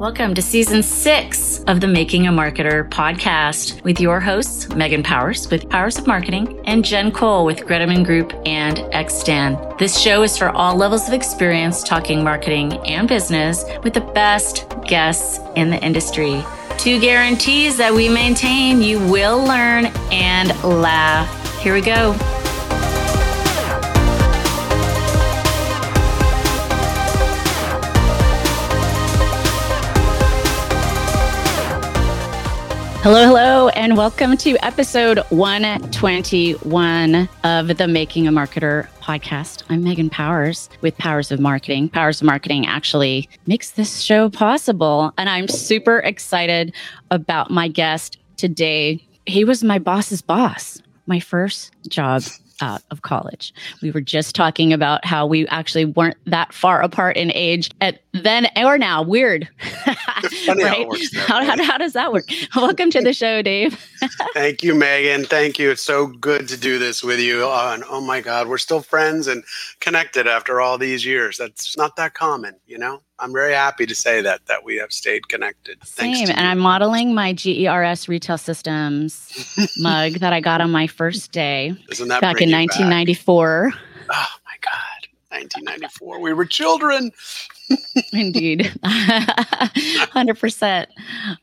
Welcome to season six of the Making a Marketer podcast with your hosts, Megan Powers with Powers of Marketing and Jen Cole with Greteman Group and Xstan. This show is for all levels of experience talking marketing and business with the best guests in the industry. Two guarantees that we maintain you will learn and laugh. Here we go. Hello, hello, and welcome to episode 121 of the Making a Marketer podcast. I'm Megan Powers with Powers of Marketing. Powers of Marketing actually makes this show possible, and I'm super excited about my guest today. He was my boss's boss, my first job out of college. We were just talking about how we actually weren't that far apart in age at then or now. Weird. right? How, how, how, does that work? Welcome to the show, Dave. Thank you, Megan. Thank you. It's so good to do this with you. Oh, and oh my God, we're still friends and connected after all these years. That's not that common, you know? I'm very happy to say that that we have stayed connected. Same, and I'm modeling my GERS Retail Systems mug that I got on my first day back in 1994. Back? Oh my God, 1994. We were children. Indeed. 100%.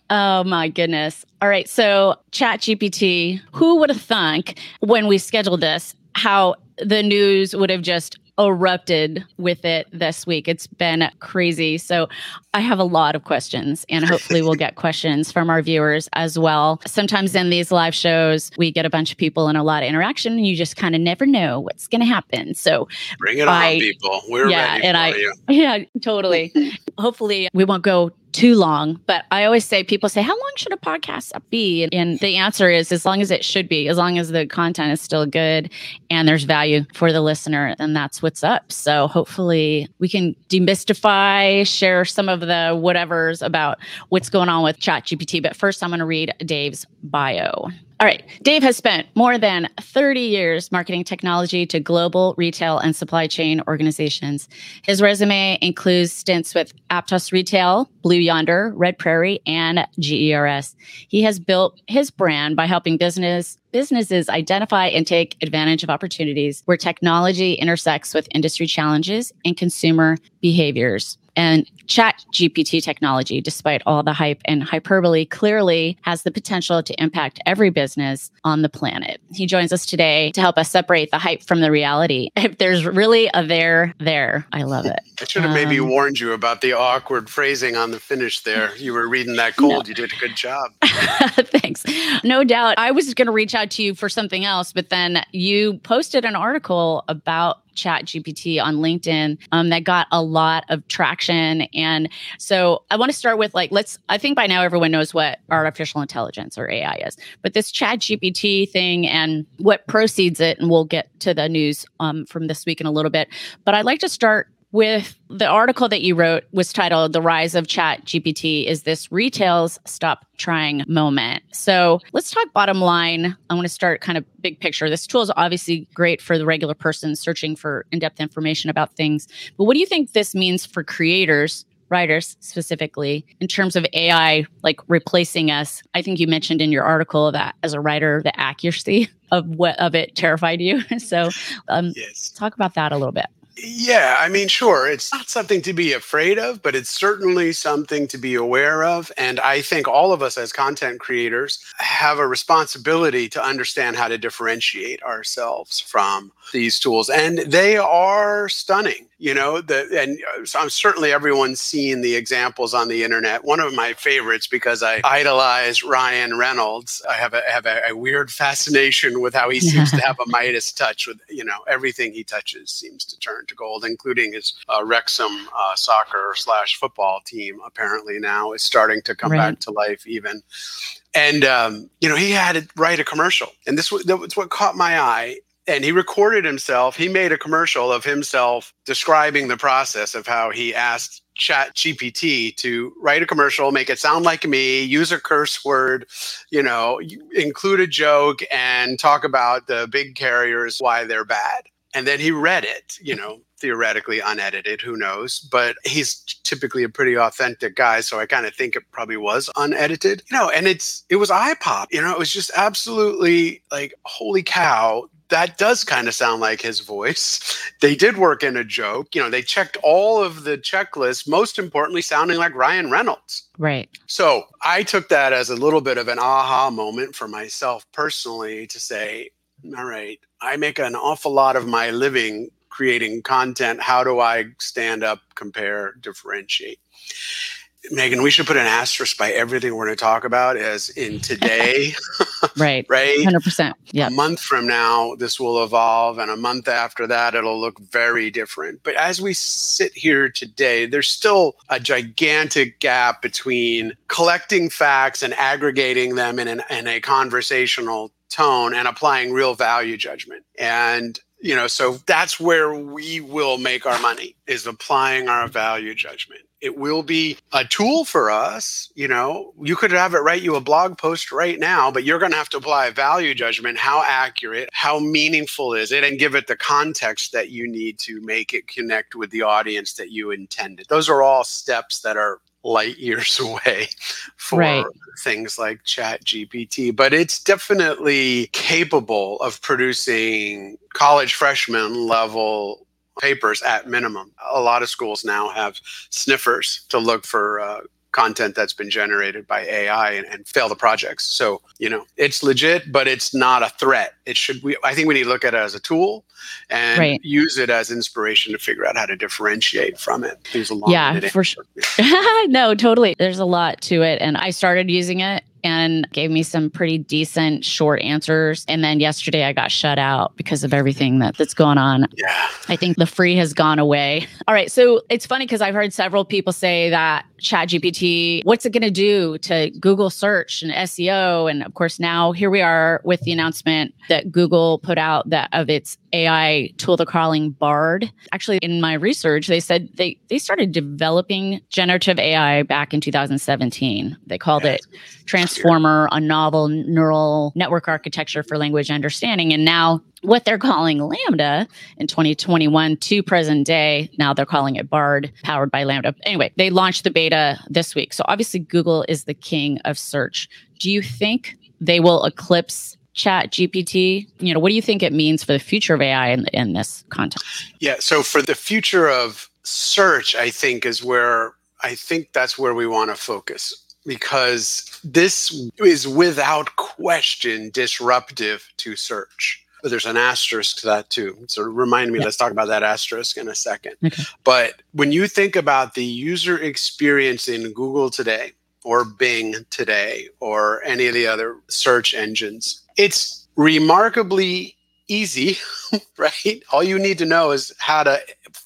Oh my goodness. All right. So, Chat GPT, who would have thunk when we scheduled this how the news would have just erupted with it this week. It's been crazy. So I have a lot of questions, and hopefully, we'll get questions from our viewers as well. Sometimes in these live shows, we get a bunch of people and a lot of interaction, and you just kind of never know what's going to happen. So bring it I, on, people. We're yeah, ready and I, you. Yeah, totally. hopefully, we won't go too long. But I always say, people say, how long should a podcast be? And the answer is as long as it should be, as long as the content is still good and there's value for the listener, then that's what's up. So hopefully we can demystify, share some of the whatevers about what's going on with ChatGPT. But first, I'm going to read Dave's bio. All right. Dave has spent more than 30 years marketing technology to global retail and supply chain organizations. His resume includes stints with Aptos Retail, Blue Yonder, Red Prairie, and GERS. He has built his brand by helping business businesses identify and take advantage of opportunities where technology intersects with industry challenges and consumer behaviors and chat GPT technology, despite all the hype and hyperbole, clearly has the potential to impact every business on the planet. He joins us today to help us separate the hype from the reality. If there's really a there, there, I love it. I should have um, maybe warned you about the awkward phrasing on the finish there. You were reading that cold. No. You did a good job. Thanks. No doubt. I was going to reach out to you for something else, but then you posted an article about chat gpt on linkedin um, that got a lot of traction. And so i want to start with like let's i think by now everyone knows what artificial intelligence or ai is but this chat gpt thing and what precedes it and we'll get to the news um, from this week in a little bit. But i'd like to start with the article that you wrote was titled the rise of chat gpt is this retail's stop trying moment? So let's talk bottom line. I want to start kind of big picture. This tool is obviously great for the regular person searching for in-depth information about things but what do you think this means for creators writers specifically in terms of ai like replacing us? I think you mentioned in your article that as a writer the accuracy of what of it terrified you. So um, yes. talk about that a little bit yeah, I mean, sure, it's not something to be afraid of, but it's certainly something to be aware of. And I think all of us as content creators have a responsibility to understand how to differentiate ourselves from these tools. And they are stunning you know the and uh, i'm certainly everyone's seen the examples on the internet one of my favorites because i idolize ryan reynolds i have a have a, a weird fascination with how he seems to have a midas touch with you know everything he touches seems to turn to gold including his uh, wrexham uh, soccer slash football team apparently now is starting to come right. back to life even and um, you know he had to write a commercial and this was, was what caught my eye and he recorded himself. He made a commercial of himself describing the process of how he asked Chat GPT to write a commercial, make it sound like me, use a curse word, you know, include a joke, and talk about the big carriers why they're bad. And then he read it, you know, theoretically unedited, who knows? But he's typically a pretty authentic guy, so I kind of think it probably was unedited. You know, and it's it was eye pop. You know, it was just absolutely like holy cow, that does kind of sound like his voice. They did work in a joke. You know, they checked all of the checklists, most importantly, sounding like Ryan Reynolds. Right. So I took that as a little bit of an aha moment for myself personally to say, all right, I make an awful lot of my living creating content. How do I stand up, compare, differentiate? Megan, we should put an asterisk by everything we're going to talk about as in today. right. right. 100%. Yeah. A month from now, this will evolve. And a month after that, it'll look very different. But as we sit here today, there's still a gigantic gap between collecting facts and aggregating them in, an, in a conversational tone and applying real value judgment. And you know so that's where we will make our money is applying our value judgment. It will be a tool for us you know. You could have it write you a blog post right now but you're going to have to apply a value judgment. How accurate how meaningful is it and give it the context that you need to make it connect with the audience that you intended. Those are all steps that are light years away for right. things like chat gpt but it's definitely capable of producing college freshman level papers at minimum a lot of schools now have sniffers to look for uh, content that's been generated by AI and, and, fail the projects. So, you know, it's legit, but it's not a threat. It should we I think we need to look at it as a tool and right. use it as inspiration to figure out how to differentiate from it. There's a lot. Yeah, for sure. no, totally. There's a lot to it. And I started using it and gave me some pretty decent short answers. And then yesterday I got shut out because of everything that, that's going on. Yeah. I think the free has gone away. All right. So it's funny because I've heard several people say that Chat GPT, what's it going to do to Google search and SEO? And of course, now here we are with the announcement that Google put out that of its AI tool they're calling Bard. Actually, in my research, they said they, they started developing generative AI back in 2017. They called it Transformer, a novel neural network architecture for language understanding. And now what they're calling LaMDA in 2021 to present day. Now they're calling it Bard, powered by LaMDA. Anyway, they launched the beta this week. So obviously, Google is the king of search. Do you think they will eclipse chat gpt you know what do you think it means for the future of ai in, in this context yeah so for the future of search i think is where i think that's where we want to focus because this is without question disruptive to search but there's an asterisk to that too. So remind me, let's talk about that asterisk in a second. Okay. But when you think about the user experience in Google today, or Bing today, or any of the other search engines, it's remarkably easy, right? All you need to know is how to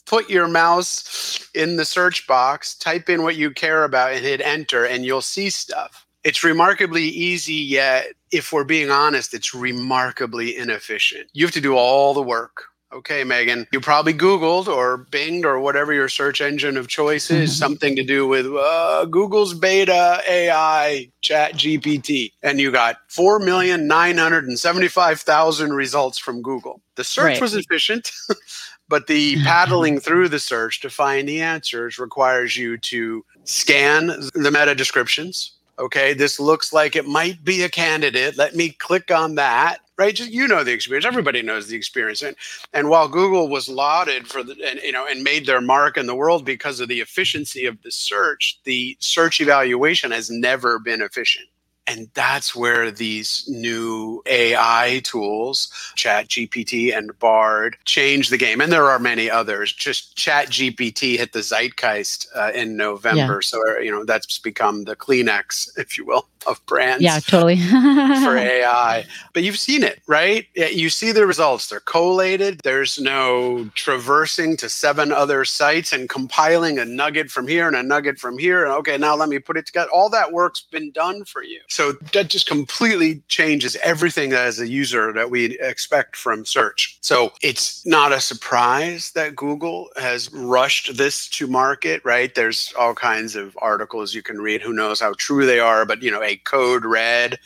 put your mouse in the search box, type in what you care about, and hit enter, and you'll see stuff. It's remarkably easy, yet, if we're being honest, it's remarkably inefficient. You have to do all the work. Okay, Megan, you probably Googled or Binged or whatever your search engine of choice is, mm-hmm. something to do with uh, Google's beta AI chat GPT. And you got 4,975,000 results from Google. The search right. was efficient, but the paddling through the search to find the answers requires you to scan the meta descriptions okay, this looks like it might be a candidate. Let me click on that. Right, Just, you know the experience. Everybody knows the experience, and and while Google was lauded for the and you know and made their mark in the world because of the efficiency of the search, the search evaluation has never been efficient. And that's where these new AI tools, Chat GPT and Bard, change the game. And there are many others. Just Chat GPT hit the zeitgeist uh, in November. Yeah. So, you know, that's become the Kleenex, if you will of brands. Yeah, totally. for AI. But you've seen it, right? You see the results. They're collated. There's no traversing to seven other sites and compiling a nugget from here and a nugget from here. And okay, now let me put it together. All that work's been done for you. So that just completely changes everything as a user that we expect from search. So it's not a surprise that Google has rushed this to market, right? There's all kinds of articles you can read. Who knows how true they are, but you know, by Code Red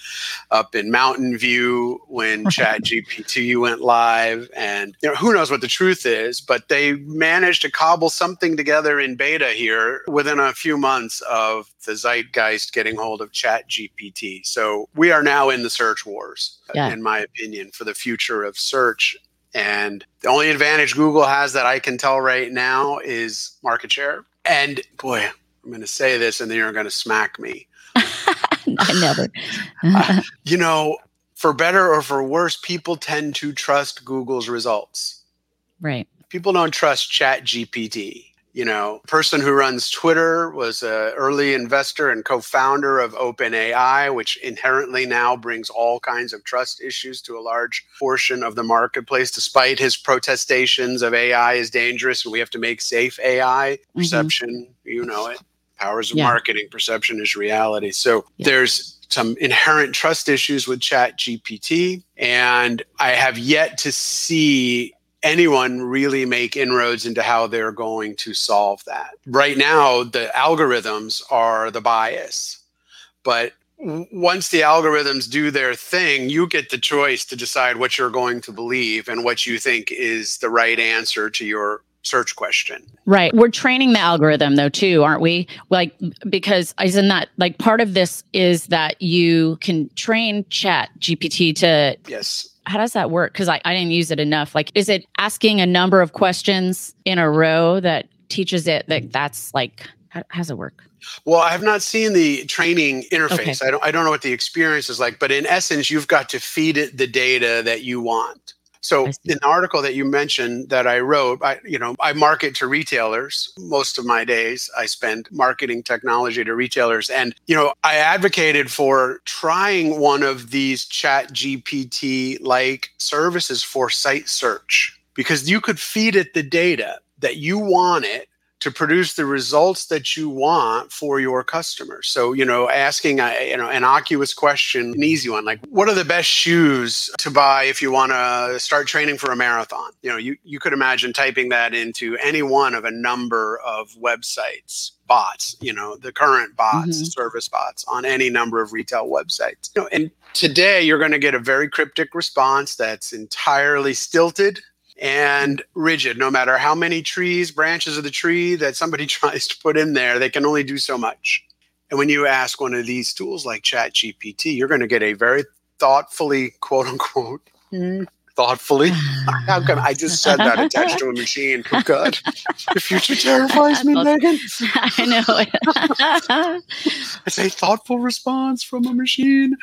up in Mountain View when Chat GPT went live. And you know, who knows what the truth is, but they managed to cobble something together in beta here within a few months of the zeitgeist getting hold of Chat GPT. So we are now in the search wars, yeah. in my opinion, for the future of search. And the only advantage Google has that I can tell right now is market share. And boy, I'm going to say this and then you're going to smack me. I never. uh, you know, for better or for worse, people tend to trust Google's results. Right. People don't trust Chat GPT you know, person who runs Twitter was an early investor and co-founder of OpenAI, which inherently now brings all kinds of trust issues to a large portion of the marketplace, despite his protestations of AI is dangerous and we have to make safe AI. Mm-hmm. Perception, you know it. Powers of yeah. marketing, perception is reality. So yeah. there's some inherent trust issues with Chat GPT. And I have yet to see anyone really make inroads into how they're going to solve that. Right now, the algorithms are the bias. But once the algorithms do their thing, you get the choice to decide what you're going to believe and what you think is the right answer to your search question. Right. We're training the algorithm though too, aren't we? Like because isn't that like part of this is that you can train chat GPT to Yes how does that work? Because I, I didn't use it enough. Like, is it asking a number of questions in a row that teaches it that that's like, how, does it work? Well, I have not seen the training interface. Okay. I don't I don't know what the experience is like, but in essence, you've got to feed it the data that you want. So, in the article that you mentioned that I wrote, I, you know, I market to retailers. Most of my days, I spend marketing technology to retailers, and you know, I advocated for trying one of these Chat GPT like services for site search because you could feed it the data that you want it to produce the results that you want for your customers. So, you know, asking a you know an innocuous question, an easy one, like what are the best shoes to buy if you want to start training for a marathon? You know, you, you could imagine typing that into any one of a number of websites bots, you know, the current bots, mm-hmm. service bots on any number of retail websites. You know, and today you're going to get a very cryptic response that's entirely stilted and rigid. No matter how many trees, branches of the tree that somebody tries to put in there, they can only do so much. And when you ask one of these tools like ChatGPT, you're going to get a very thoughtfully, quote unquote, mm thoughtfully. How can I just said that attached to a machine? Oh God, the future terrifies me, Megan. I know. it's a thoughtful response from a machine.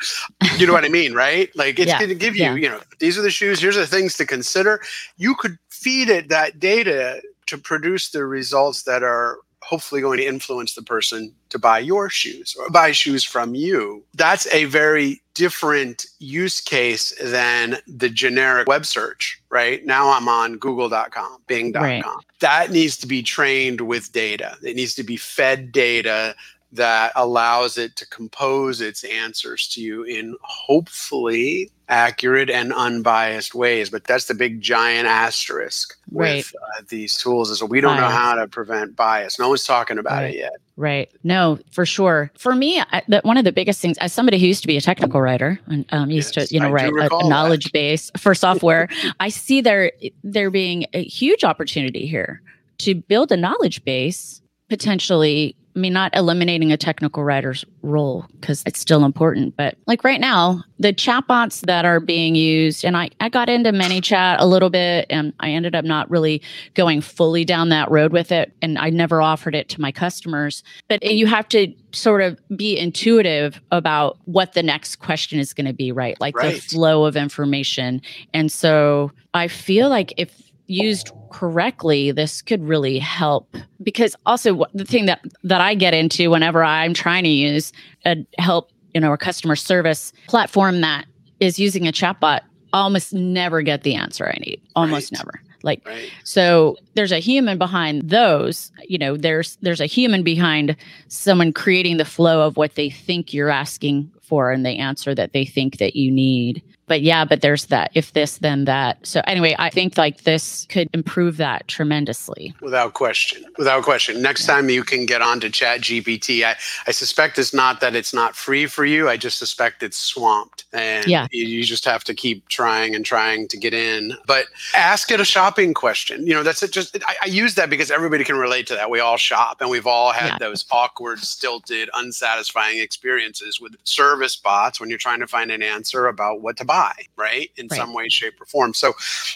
You know what I mean, right? Like it's yeah. going to give you, yeah. you know, these are the shoes. Here's the things to consider. You could feed it that data to produce the results that are hopefully going to influence the person to buy your shoes or buy shoes from you. That's a very different use case than the generic web search, right? Now I'm on google.com, bing.com. Right. That needs to be trained with data. It needs to be fed data that allows it to compose its answers to you in hopefully accurate and unbiased ways. But that's the big giant asterisk right. with uh, these tools is we don't bias. know how to prevent bias. No one's talking about right. it yet. Right. No, for sure. For me, I, the, one of the biggest things, as somebody who used to be a technical writer and um, used yes, to, you know, I write a, a, knowledge that. base for software, I see there there being a huge opportunity here to build a knowledge base potentially I mean, not eliminating a technical writer's role because it's still important, but like right now, the chatbots that are being used, and I, I got into ManyChat a little bit and I ended up not really going fully down that road with it. And I never offered it to my customers. But you have to sort of be intuitive about what the next question is going to be, right? Like right. the flow of information. And so I feel like if used correctly this could really help because also the thing that that i get into whenever i'm trying to use a help you know a customer service platform that is using a chatbot almost never get the answer i need almost right. never like right. so there's a human behind those you know there's there's a human behind someone creating the flow of what they think you're asking for and the answer that they think that you need but yeah, but there's that if this, then that. So anyway, I think like this could improve that tremendously. Without question. Without question. Next time you can get onto Chat GPT, I, I suspect it's not that it's not free for you. I just suspect it's swamped. And yeah. you, you just have to keep trying and trying to get in. But ask it a shopping question. You know, that's it just I, I use that because everybody can relate to that. We all shop and we've all had yeah. those awkward, stilted, unsatisfying experiences with service bots when you're trying to find an answer about what to buy buy, right? In right. some way, shape, or form. So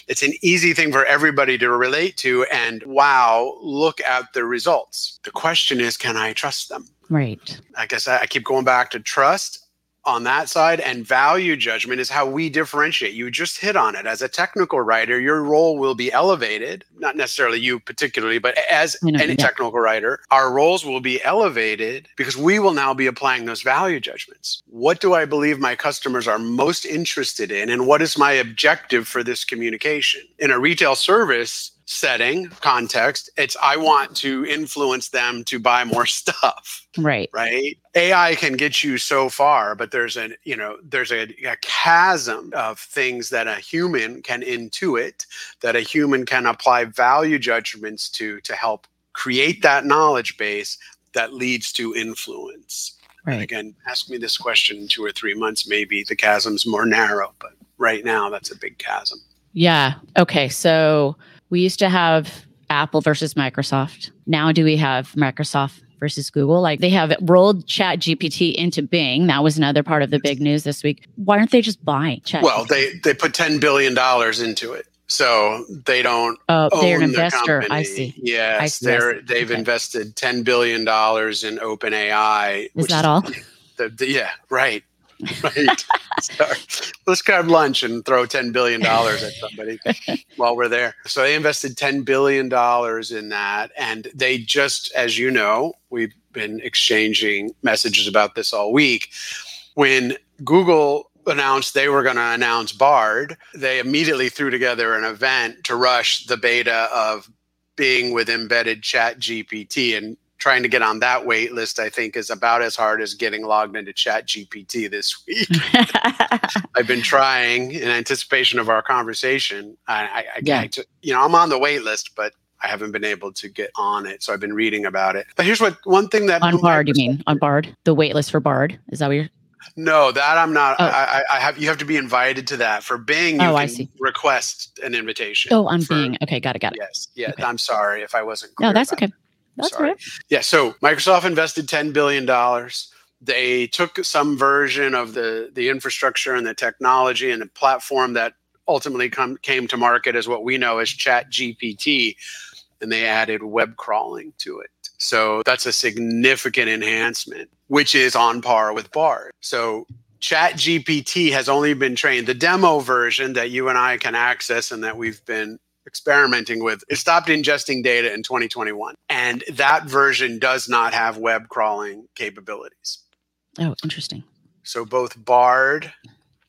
it's an easy thing for everybody to relate to. And wow, look at the results. The question is, can I trust them? Right. I guess I, I keep going back to trust on that side and value judgment is how we differentiate. You just hit on it. As a technical writer your role will be elevated not necessarily you particularly but as know, any yeah. technical writer our roles will be elevated because we will now be applying those value judgments. What do i believe my customers are most interested in and what is my objective for this communication? In a retail service setting context it's i want to influence them to buy more stuff. Right. Right? Ai can get you so far but there's a you know there's a, a chasm of things that a human can intuit that a human can apply value judgments to to help create that knowledge base that leads to influence. Right. and again ask me this question in two or three months maybe the chasm's more narrow but right now that's a big chasm. Yeah. Okay so we used to have Apple versus Microsoft. Now do we have Microsoft versus Google? Like they have rolled Chat GPT into Bing. That was another part of the big news this week. Why aren't they just buying Chat? Well, they they put ten billion dollars into it. So they don't. Oh, they're an investor. The I see. Yes, I see, they're they've okay. invested ten billion dollars in OpenAI. Is that all? The, the, yeah, right. right. let's grab lunch and throw $10 billion at somebody while we're there. So they invested $10 billion in that. And they just, as you know, we've been exchanging messages about this all week. When Google announced they were going to announce Bard, they immediately threw together an event to rush the beta of Bing with embedded chat GPT. And trying to get on that wait list, I think, is about as hard as getting logged into Chat GPT this week. I've been trying in anticipation of our conversation. I, I, I yeah. you know, I'm on the wait list, but I haven't been able to get on it. So I've been reading about it. But here's what one thing that on Bard, you mean on Bard, the wait list for Bard? Is that what you're? No, that I'm not. Oh. I, I have. You have to be invited to that for Bing. You oh, I see. request an invitation. Oh, on for, Bing. Okay, got it. Got it. Yes. Yeah. Okay. I'm sorry if I wasn't. no, that's okay. It. That's Sorry. right. Yeah. So Microsoft invested $10 billion. They took some version of the, the infrastructure and the technology and the platform that ultimately come, came to market as what we know as Chat GPT, and they added web crawling to it. So that's a significant enhancement, which is on par with Bard. So Chat GPT has only been trained. The demo version that you and I can access and that we've been experimenting with, it stopped ingesting data in 2021. And that version does not have web crawling capabilities. Oh, interesting. So both Bard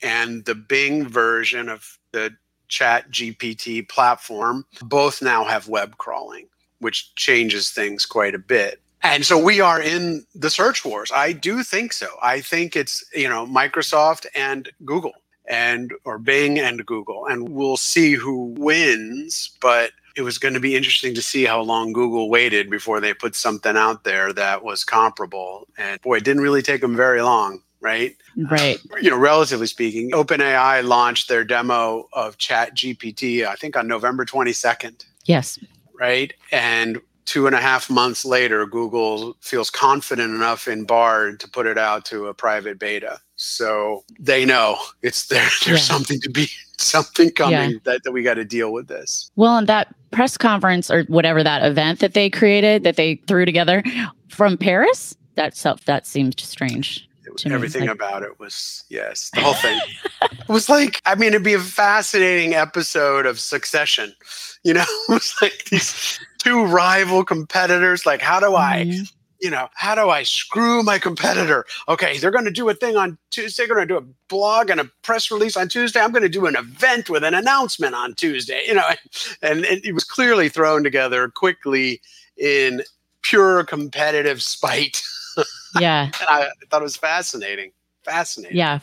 and the Bing version of the Chat GPT platform both now have web crawling, which changes things quite a bit. And so we are in the search wars. I do think so. I think it's, you know, Microsoft and Google and or Bing and Google, and we'll see who wins. But it was going to be interesting to see how long Google waited before they put something out there that was comparable. And boy, it didn't really take them very long, right? Right. You know, relatively speaking, OpenAI launched their demo of Chat GPT, I think on November 22nd. Yes. Right. And two and a half months later, Google feels confident enough in Bard to put it out to a private beta. So they know it's there. There's yeah. something to be something coming yeah. that, that we got to deal with this. Well, and that press conference or whatever that event that they created that they threw together from Paris, that self that seemed strange. Everything like, about it was yes, the whole thing. it was like I mean, it'd be a fascinating episode of Succession. You know, it was like these two rival competitors. Like, how do I mm-hmm you know, how do I screw my competitor? Okay, they're going to do a thing on Tuesday. They're going to do a blog and a press release on Tuesday. I'm going to do an event with an announcement on Tuesday. You know, and, and it was clearly thrown together quickly in pure competitive spite. Yeah, I thought it was fascinating fascinating. Yeah,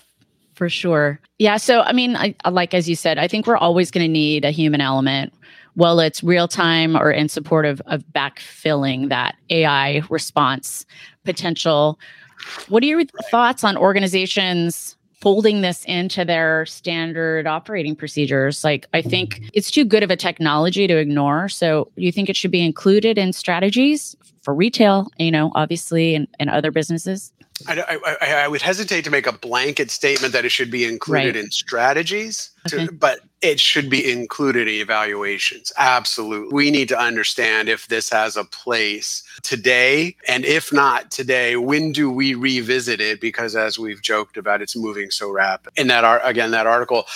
for sure. Yeah. So, I mean, I, like as you said, I think we're always going to need a human element. Well, it's real time or in support of, of backfilling that AI response potential. What are your thoughts on organizations folding this into their standard operating procedures? Like, I think it's too good of a technology to ignore. So, you think it should be included in strategies for retail, you know, obviously, and, and other businesses? I, I, I, would hesitate to make a blanket statement that it should be included right. in strategies, to, but it should be included in evaluations. Absolutely. We need to understand if this has a place today. And if not today, when do we revisit it? Because as we've joked about, it's moving so rapid. In that, again, that article,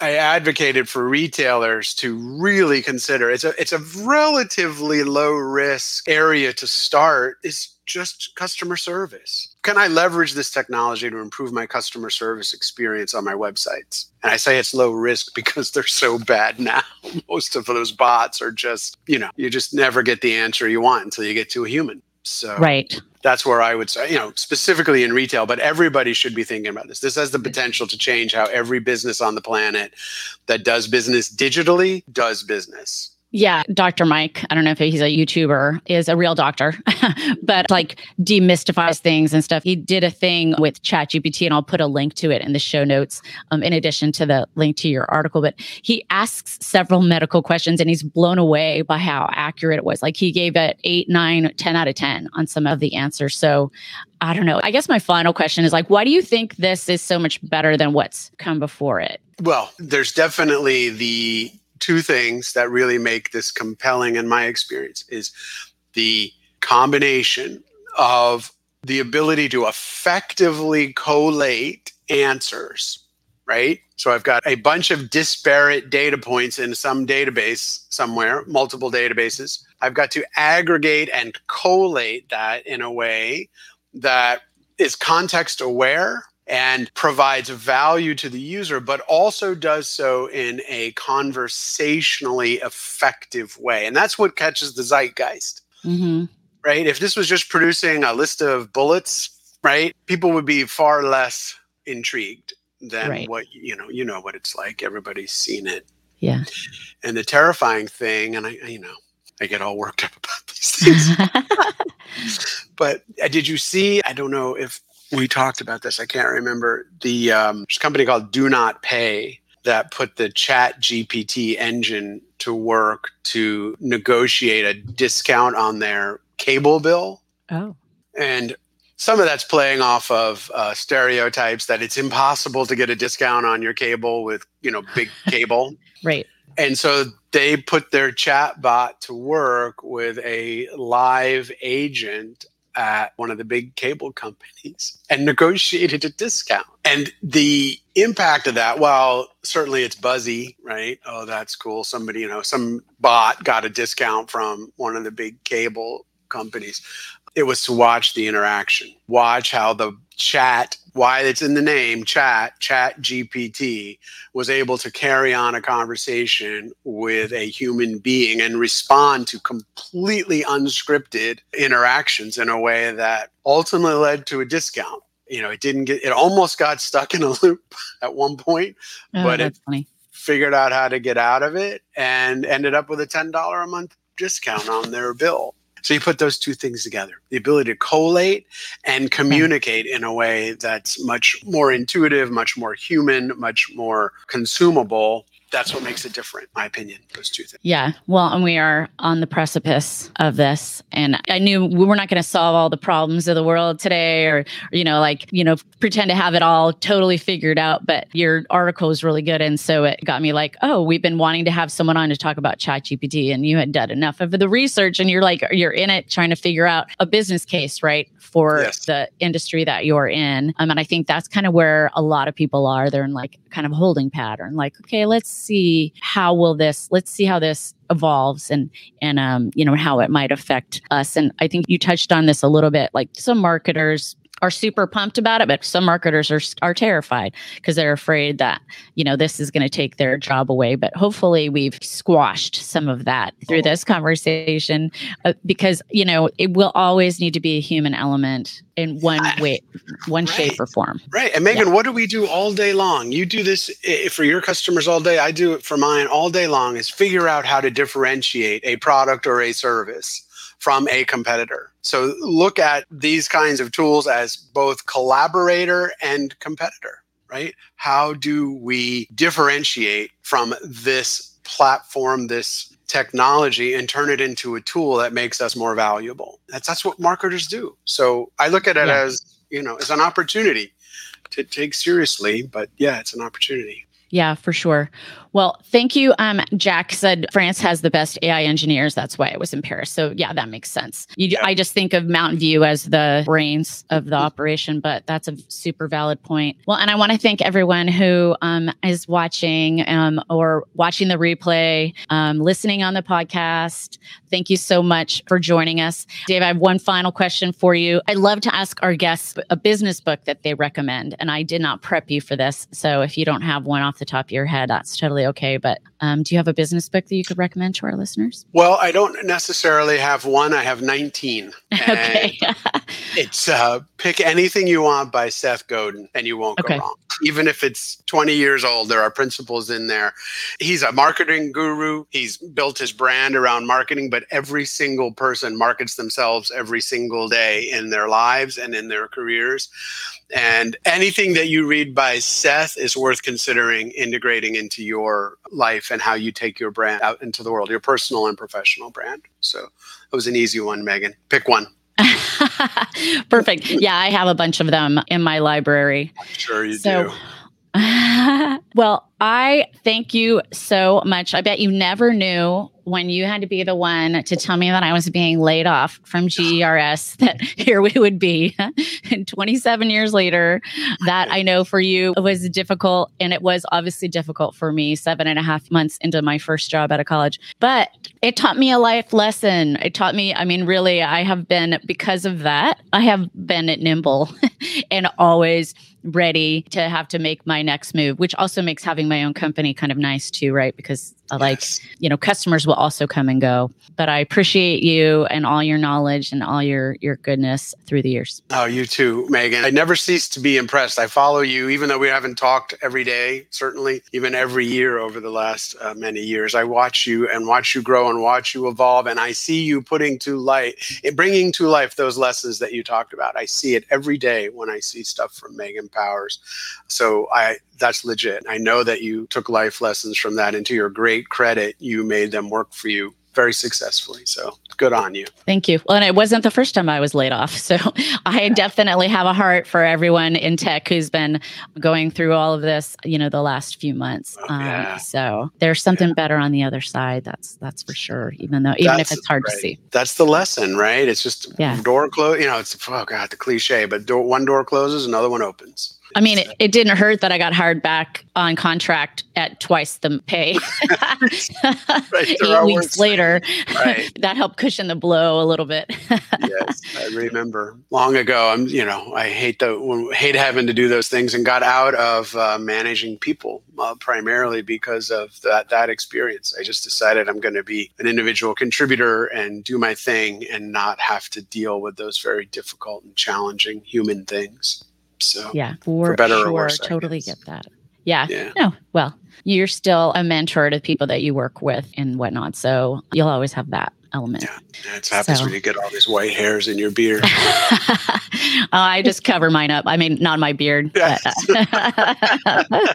I advocated for retailers to really consider it's a it's a relatively low risk area to start is just customer service can I leverage this technology to improve my customer service experience on my websites? And I say it's low risk because they're so bad now. Most of those bots are just, you know, you just never get the answer you want until you get to a human. So right. that's where I would say, you know, specifically in retail, but everybody should be thinking about this. This has the mm-hmm. potential to change how every business on the planet that does business digitally does business. Yeah, Dr. Mike, I don't know if he's a YouTuber, is a real doctor, but like demystifies things and stuff. He did a thing with ChatGPT, and I'll put a link to it in the show notes, um, in addition to the link to your article. But he asks several medical questions, and he's blown away by how accurate it was. Like he gave it eight, nine, 10 out of 10 on some of the answers. So I don't know. I guess my final question is like, why do you think this is so much better than what's come before it? Well, there's definitely the two things that really make this compelling in my experience is the combination of the ability to effectively collate answers right? So i've got a bunch of disparate data points in some database somewhere multiple databases. I've got to aggregate and collate that in a way that is context aware and provides value to the user, but also does so in a conversationally effective way. And that's what catches the zeitgeist. Mm-hmm. Right? If this was just producing a list of bullets, right, people would be far less intrigued than right. what you know. You know what it's like. Everybody's seen it. Yeah. And the terrifying thing, and I, you know, I get all worked up about these things. but uh, did you see? I don't know if we talked about this. I can't remember the um, company called Do Not Pay that put the Chat GPT engine to work to negotiate a discount on their cable bill. Oh, and some of that's playing off of uh, stereotypes that it's impossible to get a discount on your cable with you know big cable. right. And so they put their chat bot to work with a live agent at one of the big cable companies and negotiated a discount. And the impact of that, while certainly it's buzzy, right? Oh, that's cool. Somebody, you know, some bot got a discount from one of the big cable companies. It was to watch the interaction, watch how the chat why it's in the name chat chat gpt was able to carry on a conversation with a human being and respond to completely unscripted interactions in a way that ultimately led to a discount you know it didn't get it almost got stuck in a loop at one point oh, but it funny. figured out how to get out of it and ended up with a $10 a month discount on their bill so you put those two things together the ability to collate and communicate in a way that's much more intuitive, much more human, much more consumable that's what makes it different, my opinion, those two things. Yeah. Well, and we are on the precipice of this. And I knew we were not going to solve all the problems of the world today or, you know, like, you know, pretend to have it all totally figured out. But your article is really good. And so it got me like, oh, we've been wanting to have someone on to talk about ChatGPT and you had done enough of the research and you're like, you're in it trying to figure out a business case, right? For yes. the industry that you're in. Um, and I think that's kind of where a lot of people are. They're in like kind of holding pattern, like, okay, let's see how will this let's see how this evolves and and um you know how it might affect us. And i think you touched on this a little bit like some marketers are super pumped about it, but some marketers are are terrified because they're afraid that you know this is going to take their job away. But hopefully, we've squashed some of that through this conversation uh, because you know it will always need to be a human element in one way, one right. shape or form. Right. And Megan, yeah. what do we do all day long? You do this for your customers all day. I do it for mine all day long. Is figure out how to differentiate a product or a service from a competitor. So look at these kinds of tools as both collaborator and competitor, right? How do we differentiate from this platform, this technology and turn it into a tool that makes us more valuable. That's that's what marketers do. So I look at it yeah. as, you know, as an opportunity to take seriously, but yeah, it's an opportunity. Yeah, for sure. Well, thank you. Um, Jack said France has the best AI engineers. That's why it was in Paris. So yeah, that makes sense. You, yeah. I just think of Mountain View as the brains of the mm-hmm. operation, but that's a super valid point. Well, and I want to thank everyone who um, is watching um, or watching the replay, um, listening on the podcast. Thank you so much for joining us. Dave, I have one final question for you. I love to ask our guests a business book that they recommend, and I did not prep you for this. So if you don't have one off the top of your head, that's totally okay. But um, do you have a business book that you could recommend to our listeners? Well, I don't necessarily have one. I have 19. okay. it's uh, pick anything you want by Seth Godin and you won't okay. go wrong. Even if it's 20 years old, there are principles in there. He's a marketing guru. He's built his brand around marketing, but every single person markets themselves every single day in their lives and in their careers. And anything that you read by Seth is worth considering integrating into your life and how you take your brand out into the world, your personal and professional brand. So it was an easy one, Megan. Pick one. Perfect. Yeah, I have a bunch of them in my library. I'm sure you so, do. well, I thank you so much. I bet you never knew when you had to be the one to tell me that I was being laid off from GERS that here we would be. and 27 years later, that I know for you was difficult. And it was obviously difficult for me seven and a half months into my first job out of college. But it taught me a life lesson. It taught me, I mean, really, I have been, because of that, I have been nimble and always ready to have to make my next move, which also makes having my own company kind of nice too, right? Because uh, yes. like, you know, customers will also come and go. But I appreciate you and all your knowledge and all your your goodness through the years. Oh, you too, Megan. I never cease to be impressed. I follow you, even though we haven't talked every day, certainly, even every year over the last uh, many years. I watch you and watch you grow and watch you evolve. And I see you putting to light, bringing to life those lessons that you talked about. I see it every day when I see stuff from Megan Powers. So I that's legit. I know that you took life lessons from that. And to your great credit, you made them work for you very successfully. So good on you. Thank you. Well, and it wasn't the first time I was laid off. So I definitely have a heart for everyone in tech who's been going through all of this, you know, the last few months. Oh, um. So there's something yeah. better on the other side. That's that's for sure. Even though even that's, if it's hard right. to see. That's the lesson, right? It's just yeah. door close. You know, it's oh god, the cliche, but door, one door closes, another one opens. I mean, it, it, didn't hurt that I got hired back on contract at twice the pay. right, Eight weeks later, right. that helped cushion the blow a little bit. yes, I remember long ago. I'm, you know, I hate the hate having to do those things, and got out of uh, managing people uh, primarily because of that that experience. I just decided I'm going to be an individual contributor and do my thing, and not have to deal with those very difficult and challenging human things. So yeah, for, for better sure, or worse, totally get that. Yeah. yeah. No, well, you're still a mentor to people that you work with and whatnot. So you'll always have that element. Yeah, it happens so. when you get all these white hairs in your beard. oh, I just cover mine up. I mean, not my beard. Yes. But, uh,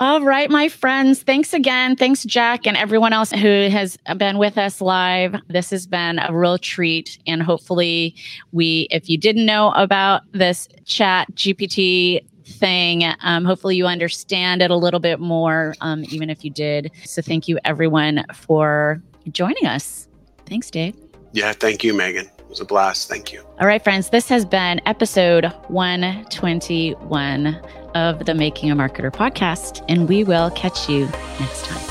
all right, my friends. Thanks again. Thanks, Jack, and everyone else who has been with us live. This has been a real treat. And hopefully, we, if you didn't know about this chat GPT thing. Um, hopefully, you understand it a little bit more, um, even if you did. So, thank you, everyone, for joining us. Thanks, Dave. Yeah, thank you, Megan. It was a blast. Thank you. All right, friends, this has been episode 121 of the Making a Marketer podcast, and we will catch you next time.